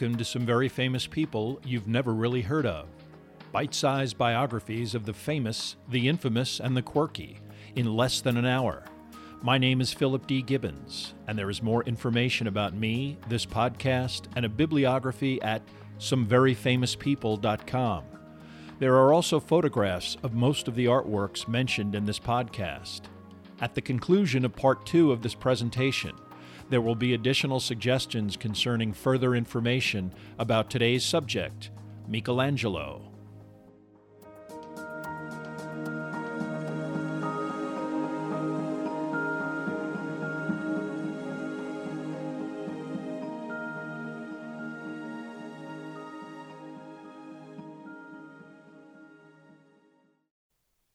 Welcome to some very famous people you've never really heard of. Bite sized biographies of the famous, the infamous, and the quirky in less than an hour. My name is Philip D. Gibbons, and there is more information about me, this podcast, and a bibliography at someveryfamouspeople.com. There are also photographs of most of the artworks mentioned in this podcast. At the conclusion of part two of this presentation, there will be additional suggestions concerning further information about today's subject, Michelangelo.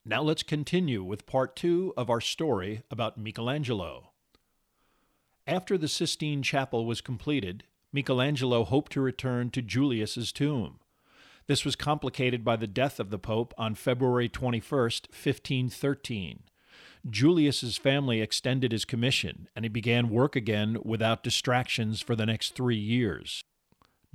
Now let's continue with part two of our story about Michelangelo. After the Sistine Chapel was completed, Michelangelo hoped to return to Julius's tomb. This was complicated by the death of the Pope on February 21, 1513. Julius's family extended his commission, and he began work again without distractions for the next three years.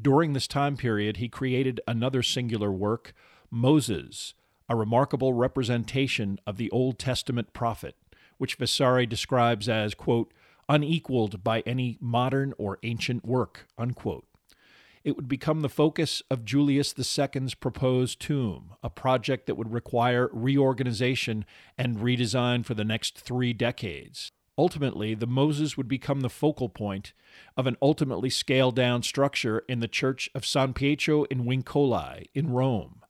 During this time period, he created another singular work, Moses, a remarkable representation of the Old Testament prophet, which Vasari describes as, quote, unequaled by any modern or ancient work, unquote. It would become the focus of Julius II's proposed tomb, a project that would require reorganization and redesign for the next three decades. Ultimately, the Moses would become the focal point of an ultimately scaled down structure in the Church of San Pietro in Vincoli in Rome.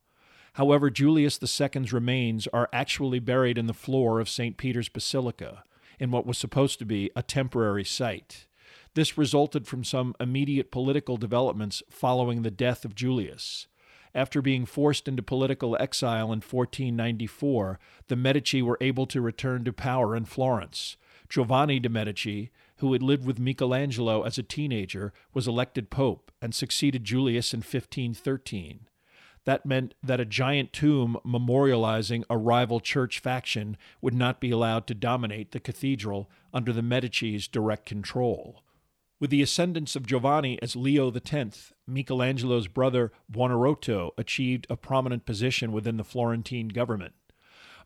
However, Julius II's remains are actually buried in the floor of St. Peter's Basilica, in what was supposed to be a temporary site. This resulted from some immediate political developments following the death of Julius. After being forced into political exile in 1494, the Medici were able to return to power in Florence. Giovanni de' Medici, who had lived with Michelangelo as a teenager, was elected pope and succeeded Julius in 1513. That meant that a giant tomb memorializing a rival church faction would not be allowed to dominate the cathedral under the Medici's direct control. With the ascendance of Giovanni as Leo X, Michelangelo's brother Buonarrota achieved a prominent position within the Florentine government.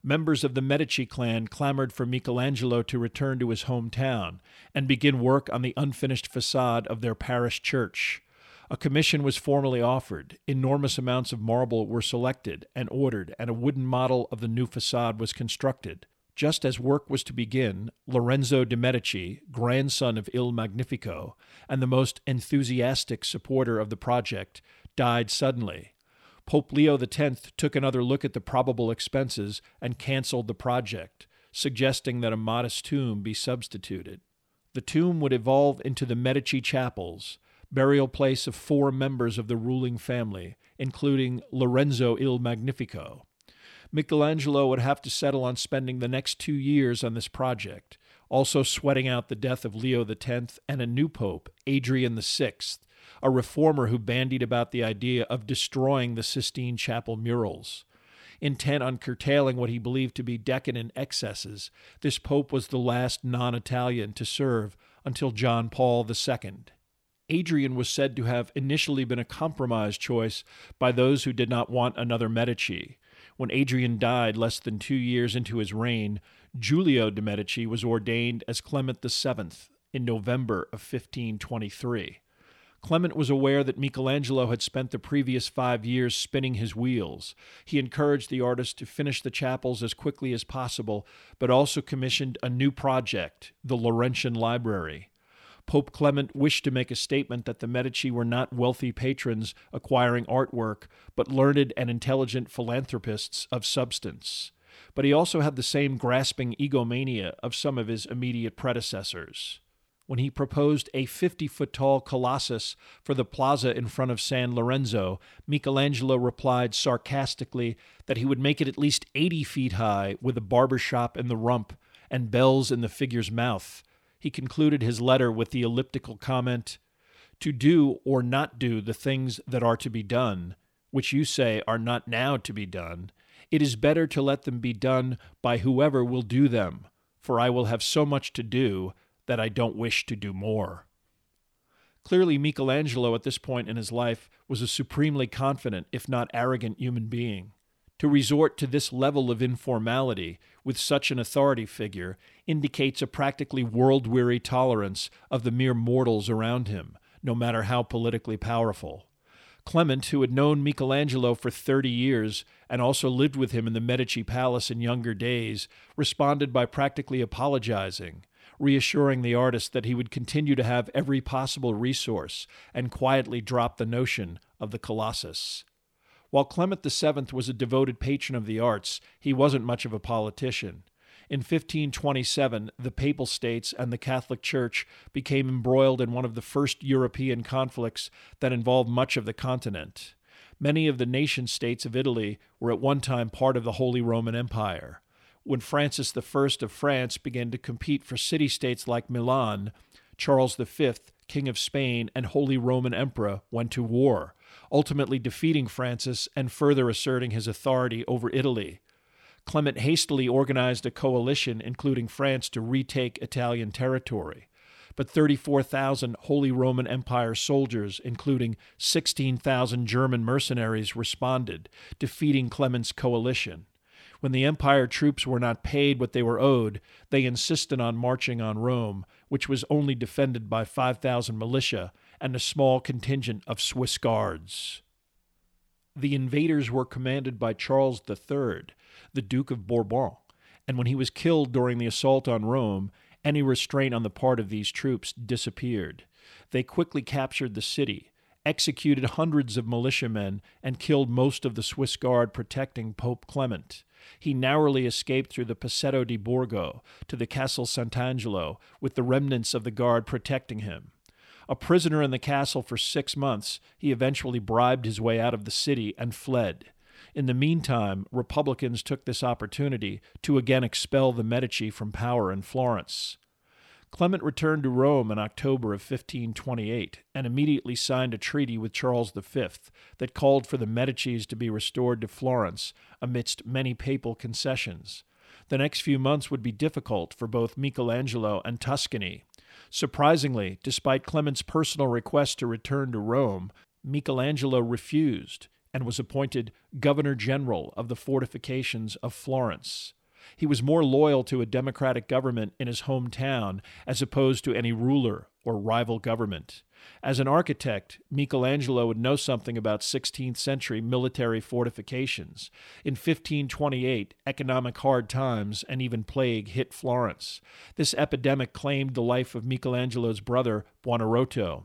Members of the Medici clan clamored for Michelangelo to return to his hometown and begin work on the unfinished facade of their parish church. A commission was formally offered, enormous amounts of marble were selected and ordered, and a wooden model of the new facade was constructed. Just as work was to begin, Lorenzo de' Medici, grandson of Il Magnifico and the most enthusiastic supporter of the project, died suddenly. Pope Leo X took another look at the probable expenses and canceled the project, suggesting that a modest tomb be substituted. The tomb would evolve into the Medici chapels, burial place of four members of the ruling family, including Lorenzo il Magnifico. Michelangelo would have to settle on spending the next two years on this project, also sweating out the death of Leo X and a new pope, Adrian VI, a reformer who bandied about the idea of destroying the Sistine Chapel murals. Intent on curtailing what he believed to be decadent excesses, this pope was the last non Italian to serve until John Paul II. Adrian was said to have initially been a compromise choice by those who did not want another Medici. When Adrian died less than two years into his reign, Giulio de' Medici was ordained as Clement VII in November of 1523. Clement was aware that Michelangelo had spent the previous five years spinning his wheels. He encouraged the artist to finish the chapels as quickly as possible, but also commissioned a new project, the Laurentian Library. Pope Clement wished to make a statement that the Medici were not wealthy patrons acquiring artwork, but learned and intelligent philanthropists of substance. But he also had the same grasping egomania of some of his immediate predecessors. When he proposed a 50 foot tall colossus for the plaza in front of San Lorenzo, Michelangelo replied sarcastically that he would make it at least 80 feet high with a barber shop in the rump and bells in the figure's mouth he concluded his letter with the elliptical comment To do or not do the things that are to be done, which you say are not now to be done, it is better to let them be done by whoever will do them, for I will have so much to do that I don't wish to do more. Clearly, Michelangelo at this point in his life was a supremely confident, if not arrogant, human being. To resort to this level of informality with such an authority figure indicates a practically world weary tolerance of the mere mortals around him, no matter how politically powerful. Clement, who had known Michelangelo for 30 years and also lived with him in the Medici Palace in younger days, responded by practically apologizing, reassuring the artist that he would continue to have every possible resource and quietly dropped the notion of the Colossus. While Clement VII was a devoted patron of the arts, he wasn't much of a politician. In 1527, the Papal States and the Catholic Church became embroiled in one of the first European conflicts that involved much of the continent. Many of the nation states of Italy were at one time part of the Holy Roman Empire. When Francis I of France began to compete for city states like Milan, Charles V, King of Spain and Holy Roman Emperor, went to war, ultimately defeating Francis and further asserting his authority over Italy. Clement hastily organized a coalition, including France, to retake Italian territory. But 34,000 Holy Roman Empire soldiers, including 16,000 German mercenaries, responded, defeating Clement's coalition. When the Empire troops were not paid what they were owed, they insisted on marching on Rome, which was only defended by 5,000 militia and a small contingent of Swiss guards. The invaders were commanded by Charles III, the Duke of Bourbon, and when he was killed during the assault on Rome, any restraint on the part of these troops disappeared. They quickly captured the city, executed hundreds of militiamen, and killed most of the Swiss guard protecting Pope Clement. He narrowly escaped through the Passetto di Borgo to the Castle Sant'Angelo, with the remnants of the guard protecting him. A prisoner in the castle for six months, he eventually bribed his way out of the city and fled. In the meantime, Republicans took this opportunity to again expel the Medici from power in Florence. Clement returned to Rome in October of 1528 and immediately signed a treaty with Charles V that called for the Medicis to be restored to Florence amidst many papal concessions. The next few months would be difficult for both Michelangelo and Tuscany. Surprisingly, despite Clement's personal request to return to Rome, Michelangelo refused and was appointed Governor General of the fortifications of Florence. He was more loyal to a democratic government in his hometown as opposed to any ruler or rival government. As an architect, Michelangelo would know something about 16th century military fortifications. In 1528, economic hard times and even plague hit Florence. This epidemic claimed the life of Michelangelo's brother, Buonarrota.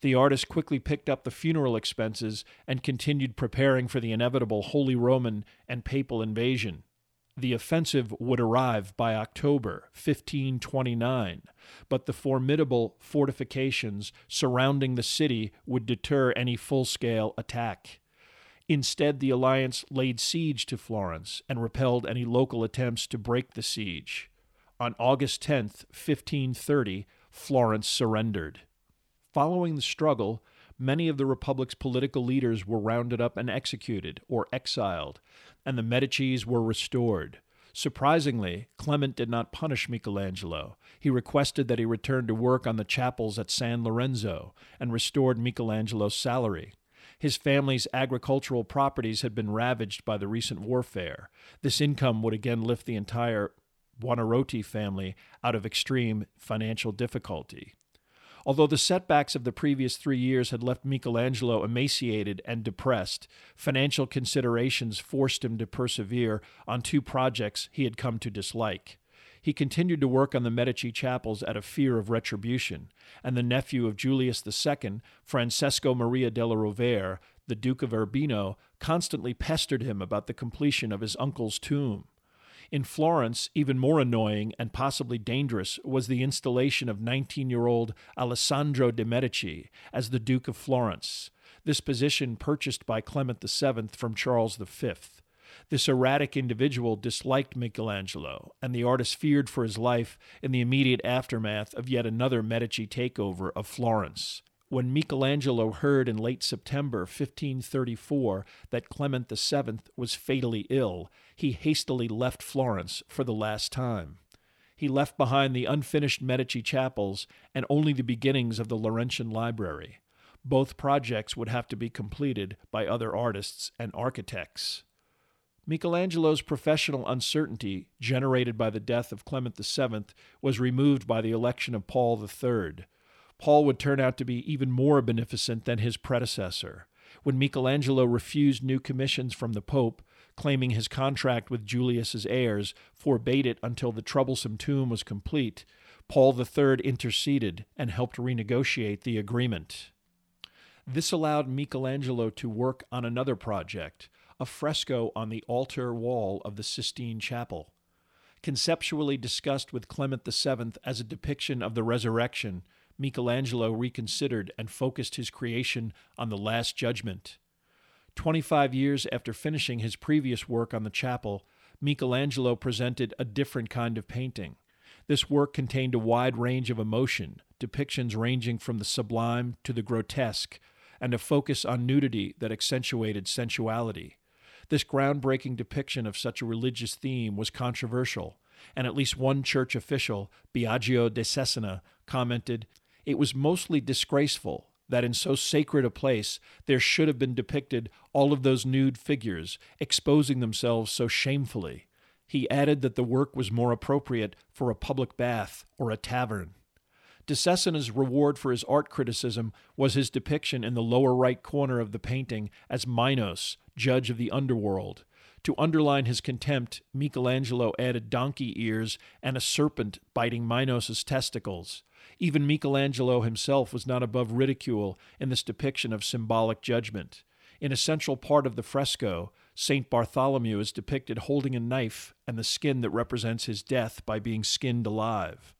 The artist quickly picked up the funeral expenses and continued preparing for the inevitable Holy Roman and Papal invasion. The offensive would arrive by October 1529, but the formidable fortifications surrounding the city would deter any full scale attack. Instead, the alliance laid siege to Florence and repelled any local attempts to break the siege. On August 10, 1530, Florence surrendered. Following the struggle, many of the Republic's political leaders were rounded up and executed or exiled, and the Medicis were restored. Surprisingly, Clement did not punish Michelangelo. He requested that he return to work on the chapels at San Lorenzo and restored Michelangelo's salary. His family's agricultural properties had been ravaged by the recent warfare. This income would again lift the entire Buonarroti family out of extreme financial difficulty. Although the setbacks of the previous three years had left Michelangelo emaciated and depressed, financial considerations forced him to persevere on two projects he had come to dislike. He continued to work on the Medici chapels out of fear of retribution, and the nephew of Julius II, Francesco Maria della Rovere, the Duke of Urbino, constantly pestered him about the completion of his uncle's tomb. In Florence, even more annoying and possibly dangerous was the installation of 19 year old Alessandro de' Medici as the Duke of Florence, this position purchased by Clement VII from Charles V. This erratic individual disliked Michelangelo, and the artist feared for his life in the immediate aftermath of yet another Medici takeover of Florence. When Michelangelo heard in late September 1534 that Clement VII was fatally ill, he hastily left Florence for the last time. he left behind the unfinished Medici chapels and only the beginnings of the Laurentian Library. Both projects would have to be completed by other artists and architects. Michelangelo's professional uncertainty, generated by the death of Clement VII, was removed by the election of Paul III. Paul would turn out to be even more beneficent than his predecessor. When Michelangelo refused new commissions from the Pope, claiming his contract with Julius's heirs forbade it until the troublesome tomb was complete, Paul III interceded and helped renegotiate the agreement. This allowed Michelangelo to work on another project, a fresco on the altar wall of the Sistine Chapel. Conceptually discussed with Clement VII as a depiction of the resurrection, Michelangelo reconsidered and focused his creation on the Last Judgment. Twenty five years after finishing his previous work on the chapel, Michelangelo presented a different kind of painting. This work contained a wide range of emotion, depictions ranging from the sublime to the grotesque, and a focus on nudity that accentuated sensuality. This groundbreaking depiction of such a religious theme was controversial, and at least one church official, Biagio de Cesena, commented, It was mostly disgraceful that in so sacred a place there should have been depicted all of those nude figures, exposing themselves so shamefully. He added that the work was more appropriate for a public bath or a tavern. De Cesena's reward for his art criticism was his depiction in the lower right corner of the painting as Minos, judge of the underworld. To underline his contempt, Michelangelo added donkey ears and a serpent biting Minos' testicles. Even Michelangelo himself was not above ridicule in this depiction of symbolic judgment. In a central part of the fresco, St. Bartholomew is depicted holding a knife and the skin that represents his death by being skinned alive.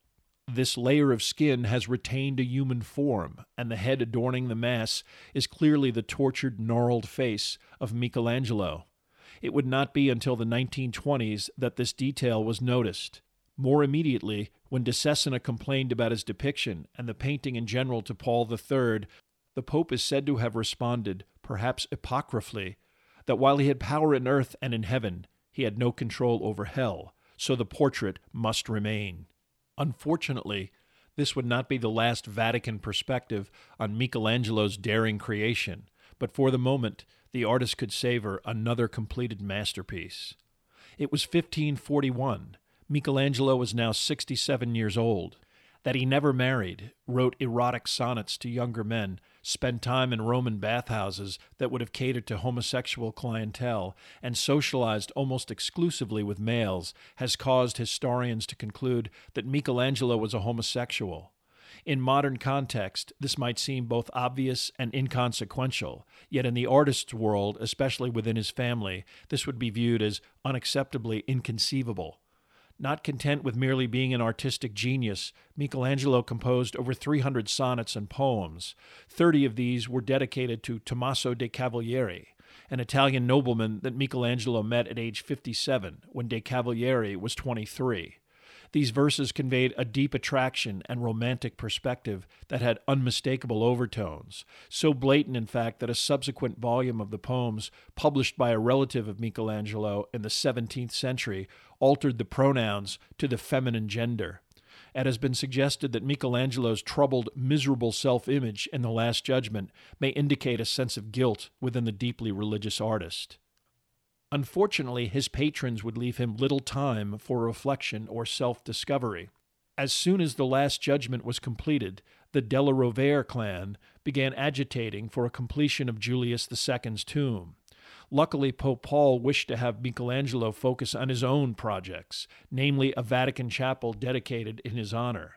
This layer of skin has retained a human form, and the head adorning the Mass is clearly the tortured, gnarled face of Michelangelo. It would not be until the 1920s that this detail was noticed. More immediately, when de Cesena complained about his depiction and the painting in general to Paul III, the Pope is said to have responded, perhaps apocryphally, that while he had power in earth and in heaven, he had no control over hell, so the portrait must remain. Unfortunately, this would not be the last Vatican perspective on Michelangelo's daring creation, but for the moment, the artist could savor another completed masterpiece. It was 1541. Michelangelo was now 67 years old. That he never married, wrote erotic sonnets to younger men, spent time in Roman bathhouses that would have catered to homosexual clientele, and socialized almost exclusively with males, has caused historians to conclude that Michelangelo was a homosexual. In modern context, this might seem both obvious and inconsequential, yet in the artist's world, especially within his family, this would be viewed as unacceptably inconceivable. Not content with merely being an artistic genius, Michelangelo composed over 300 sonnets and poems. Thirty of these were dedicated to Tommaso de Cavalieri, an Italian nobleman that Michelangelo met at age 57 when de Cavalieri was 23. These verses conveyed a deep attraction and romantic perspective that had unmistakable overtones, so blatant, in fact, that a subsequent volume of the poems, published by a relative of Michelangelo in the 17th century, altered the pronouns to the feminine gender. It has been suggested that Michelangelo's troubled, miserable self image in The Last Judgment may indicate a sense of guilt within the deeply religious artist. Unfortunately, his patrons would leave him little time for reflection or self discovery. As soon as the Last Judgment was completed, the Della Rovere clan began agitating for a completion of Julius II's tomb. Luckily, Pope Paul wished to have Michelangelo focus on his own projects, namely a Vatican chapel dedicated in his honor.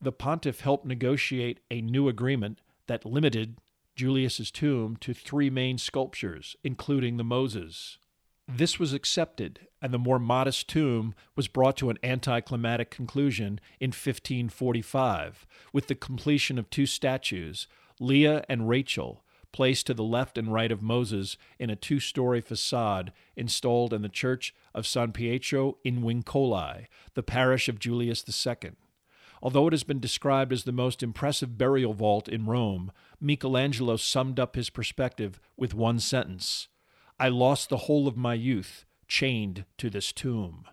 The pontiff helped negotiate a new agreement that limited Julius's tomb to three main sculptures, including the Moses. This was accepted, and the more modest tomb was brought to an anticlimactic conclusion in 1545 with the completion of two statues, Leah and Rachel, placed to the left and right of Moses in a two story facade installed in the church of San Pietro in Vincoli, the parish of Julius II. Although it has been described as the most impressive burial vault in Rome, Michelangelo summed up his perspective with one sentence I lost the whole of my youth, chained to this tomb.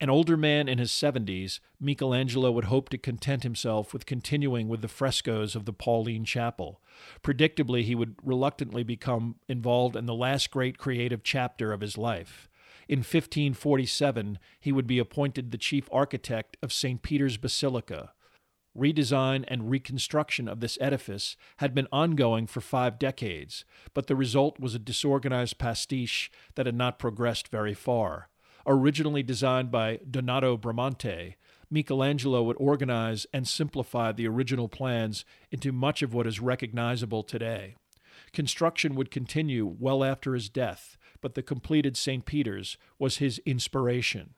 An older man in his 70s, Michelangelo would hope to content himself with continuing with the frescoes of the Pauline Chapel. Predictably, he would reluctantly become involved in the last great creative chapter of his life. In 1547, he would be appointed the chief architect of St. Peter's Basilica. Redesign and reconstruction of this edifice had been ongoing for five decades, but the result was a disorganized pastiche that had not progressed very far. Originally designed by Donato Bramante, Michelangelo would organize and simplify the original plans into much of what is recognizable today. Construction would continue well after his death, but the completed St. Peter's was his inspiration.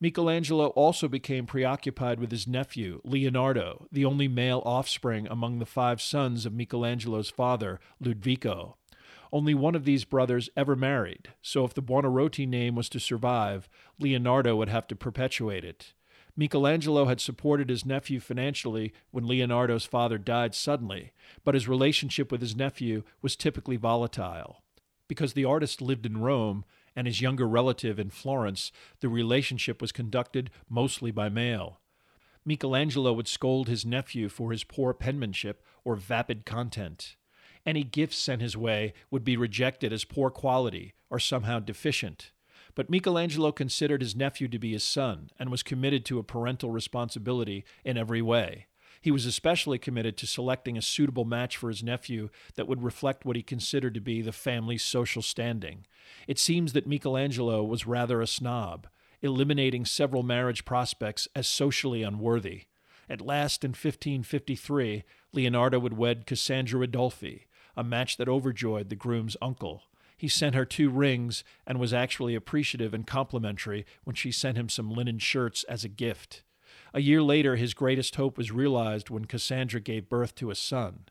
Michelangelo also became preoccupied with his nephew, Leonardo, the only male offspring among the five sons of Michelangelo's father, Ludovico. Only one of these brothers ever married, so if the Buonarroti name was to survive, Leonardo would have to perpetuate it. Michelangelo had supported his nephew financially when Leonardo's father died suddenly, but his relationship with his nephew was typically volatile. Because the artist lived in Rome, and his younger relative in Florence, the relationship was conducted mostly by mail. Michelangelo would scold his nephew for his poor penmanship or vapid content. Any gifts sent his way would be rejected as poor quality or somehow deficient. But Michelangelo considered his nephew to be his son and was committed to a parental responsibility in every way. He was especially committed to selecting a suitable match for his nephew that would reflect what he considered to be the family's social standing. It seems that Michelangelo was rather a snob, eliminating several marriage prospects as socially unworthy. At last, in 1553, Leonardo would wed Cassandra Ridolfi, a match that overjoyed the groom's uncle. He sent her two rings and was actually appreciative and complimentary when she sent him some linen shirts as a gift. A year later, his greatest hope was realized when Cassandra gave birth to a son.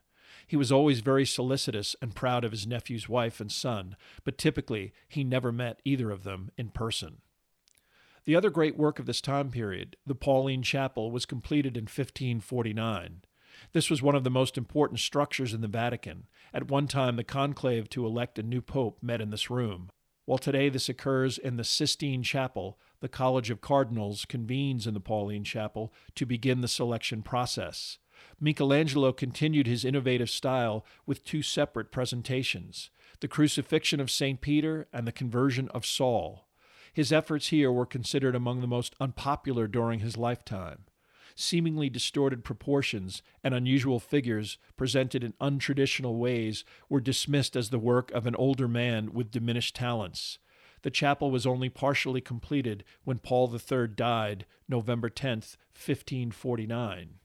He was always very solicitous and proud of his nephew's wife and son, but typically he never met either of them in person. The other great work of this time period, the Pauline Chapel, was completed in 1549. This was one of the most important structures in the Vatican. At one time, the conclave to elect a new pope met in this room. While today this occurs in the Sistine Chapel, the College of Cardinals convenes in the Pauline Chapel to begin the selection process. Michelangelo continued his innovative style with two separate presentations the Crucifixion of St. Peter and the Conversion of Saul. His efforts here were considered among the most unpopular during his lifetime. Seemingly distorted proportions and unusual figures presented in untraditional ways were dismissed as the work of an older man with diminished talents. The chapel was only partially completed when Paul III died, November 10, 1549.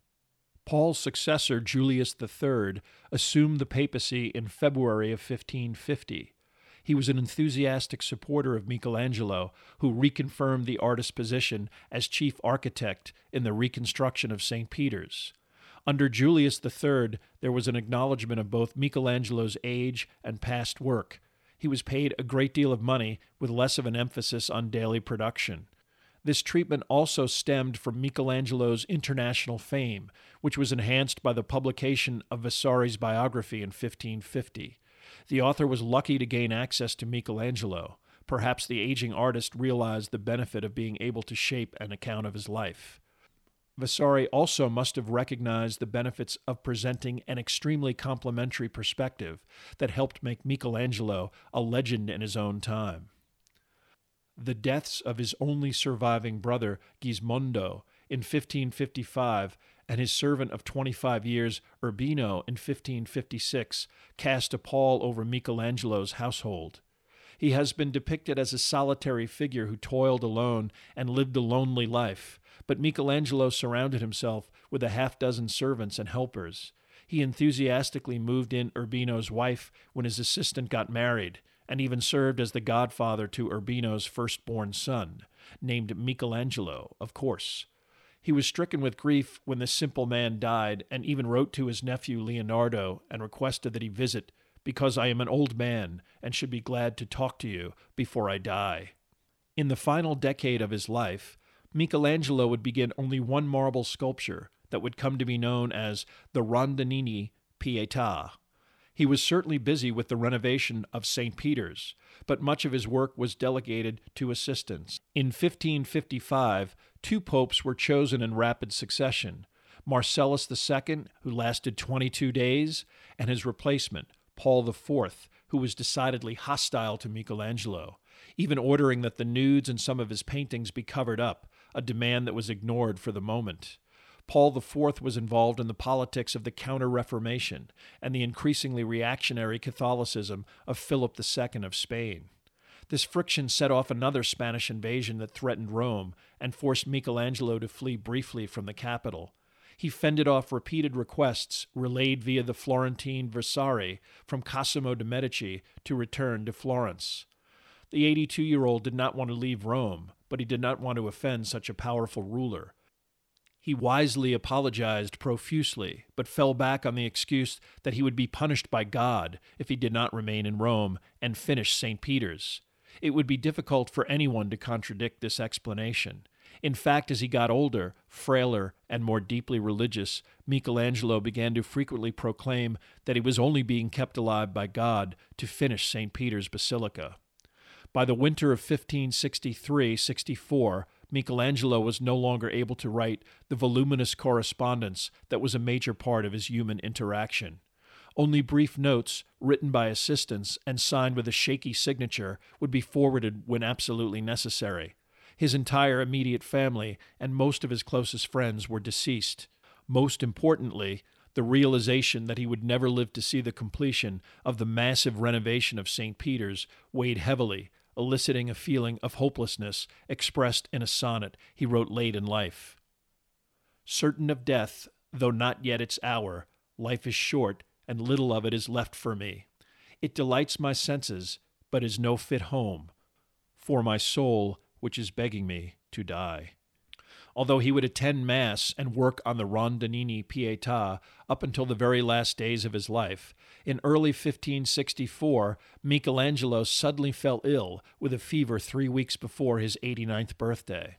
Paul's successor, Julius III, assumed the papacy in February of 1550. He was an enthusiastic supporter of Michelangelo, who reconfirmed the artist's position as chief architect in the reconstruction of St. Peter's. Under Julius III, there was an acknowledgement of both Michelangelo's age and past work, he was paid a great deal of money with less of an emphasis on daily production. This treatment also stemmed from Michelangelo's international fame, which was enhanced by the publication of Vasari's biography in 1550. The author was lucky to gain access to Michelangelo. Perhaps the aging artist realized the benefit of being able to shape an account of his life. Vasari also must have recognized the benefits of presenting an extremely complimentary perspective that helped make Michelangelo a legend in his own time. The deaths of his only surviving brother, Gismondo, in 1555, and his servant of 25 years, Urbino, in 1556, cast a pall over Michelangelo's household. He has been depicted as a solitary figure who toiled alone and lived a lonely life but Michelangelo surrounded himself with a half dozen servants and helpers. He enthusiastically moved in Urbino's wife when his assistant got married, and even served as the godfather to Urbino's firstborn son, named Michelangelo, of course. He was stricken with grief when this simple man died, and even wrote to his nephew Leonardo and requested that he visit, because I am an old man and should be glad to talk to you before I die. In the final decade of his life, Michelangelo would begin only one marble sculpture that would come to be known as the Rondanini Pietà. He was certainly busy with the renovation of St. Peter's, but much of his work was delegated to assistants. In 1555, two popes were chosen in rapid succession Marcellus II, who lasted 22 days, and his replacement, Paul IV, who was decidedly hostile to Michelangelo, even ordering that the nudes in some of his paintings be covered up, a demand that was ignored for the moment. Paul IV was involved in the politics of the Counter Reformation and the increasingly reactionary Catholicism of Philip II of Spain. This friction set off another Spanish invasion that threatened Rome and forced Michelangelo to flee briefly from the capital. He fended off repeated requests relayed via the Florentine Vasari from Cosimo de' Medici to return to Florence. The 82 year old did not want to leave Rome, but he did not want to offend such a powerful ruler. He wisely apologized profusely, but fell back on the excuse that he would be punished by God if he did not remain in Rome and finish St. Peter's. It would be difficult for anyone to contradict this explanation. In fact, as he got older, frailer, and more deeply religious, Michelangelo began to frequently proclaim that he was only being kept alive by God to finish St. Peter's Basilica. By the winter of 1563 64, Michelangelo was no longer able to write the voluminous correspondence that was a major part of his human interaction. Only brief notes, written by assistants and signed with a shaky signature, would be forwarded when absolutely necessary. His entire immediate family and most of his closest friends were deceased. Most importantly, the realization that he would never live to see the completion of the massive renovation of St. Peter's weighed heavily eliciting a feeling of hopelessness expressed in a sonnet he wrote late in life. Certain of death, though not yet its hour, life is short, and little of it is left for me. It delights my senses, but is no fit home for my soul, which is begging me to die although he would attend Mass and work on the Rondanini Pietà up until the very last days of his life. In early 1564, Michelangelo suddenly fell ill with a fever three weeks before his 89th birthday.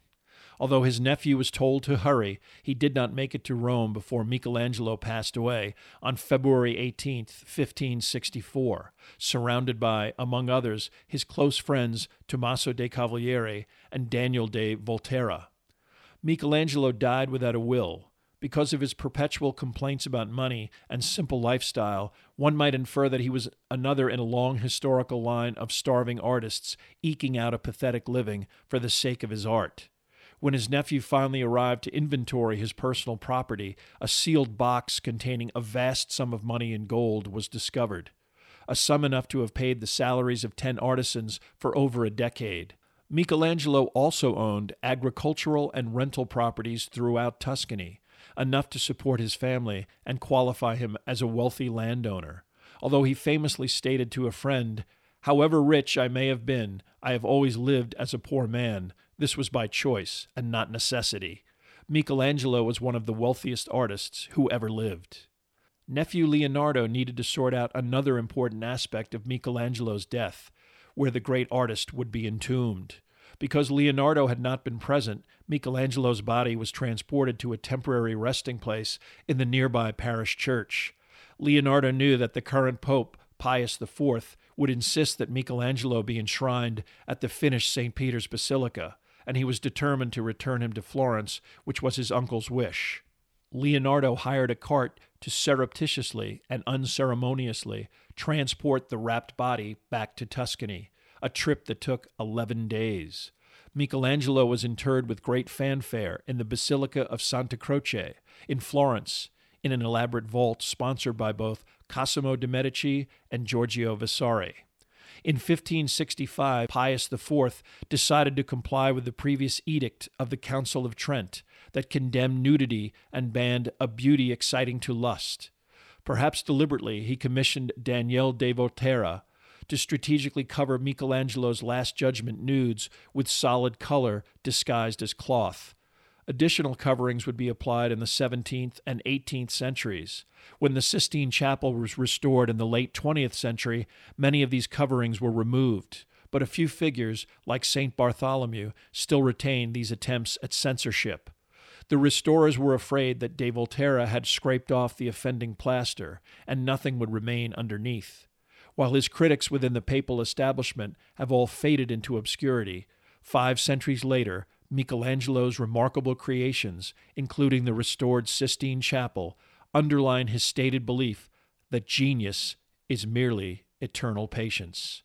Although his nephew was told to hurry, he did not make it to Rome before Michelangelo passed away on February 18, 1564, surrounded by, among others, his close friends Tommaso de Cavalieri and Daniel de Volterra. Michelangelo died without a will. Because of his perpetual complaints about money and simple lifestyle, one might infer that he was another in a long historical line of starving artists eking out a pathetic living for the sake of his art. When his nephew finally arrived to inventory his personal property, a sealed box containing a vast sum of money in gold was discovered, a sum enough to have paid the salaries of ten artisans for over a decade. Michelangelo also owned agricultural and rental properties throughout Tuscany, enough to support his family and qualify him as a wealthy landowner. Although he famously stated to a friend, However rich I may have been, I have always lived as a poor man. This was by choice and not necessity. Michelangelo was one of the wealthiest artists who ever lived. Nephew Leonardo needed to sort out another important aspect of Michelangelo's death where the great artist would be entombed. Because Leonardo had not been present, Michelangelo's body was transported to a temporary resting place in the nearby parish church. Leonardo knew that the current pope, Pius IV, would insist that Michelangelo be enshrined at the finished St. Peter's Basilica, and he was determined to return him to Florence, which was his uncle's wish. Leonardo hired a cart to surreptitiously and unceremoniously transport the wrapped body back to Tuscany, a trip that took 11 days. Michelangelo was interred with great fanfare in the Basilica of Santa Croce in Florence, in an elaborate vault sponsored by both Cosimo de' Medici and Giorgio Vasari. In 1565, Pius IV decided to comply with the previous edict of the Council of Trent that condemned nudity and banned a beauty exciting to lust. Perhaps deliberately, he commissioned Daniel de Volterra to strategically cover Michelangelo's Last Judgment nudes with solid color disguised as cloth. Additional coverings would be applied in the 17th and 18th centuries. When the Sistine Chapel was restored in the late 20th century, many of these coverings were removed, but a few figures, like St. Bartholomew, still retain these attempts at censorship. The restorers were afraid that de Volterra had scraped off the offending plaster, and nothing would remain underneath. While his critics within the papal establishment have all faded into obscurity, five centuries later, Michelangelo's remarkable creations, including the restored Sistine Chapel, underline his stated belief that genius is merely eternal patience.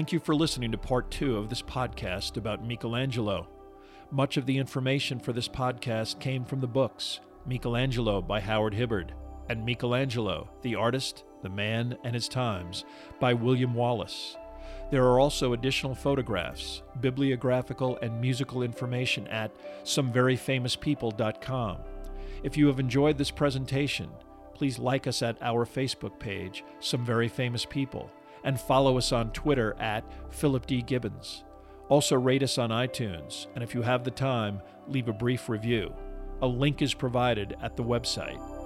Thank you for listening to part two of this podcast about Michelangelo. Much of the information for this podcast came from the books Michelangelo by Howard Hibbard and Michelangelo, the Artist, the Man, and His Times by William Wallace. There are also additional photographs, bibliographical, and musical information at someveryfamouspeople.com. If you have enjoyed this presentation, please like us at our Facebook page, Some Very Famous People and follow us on Twitter at Philip D. Gibbons. Also, rate us on iTunes, and if you have the time, leave a brief review. A link is provided at the website.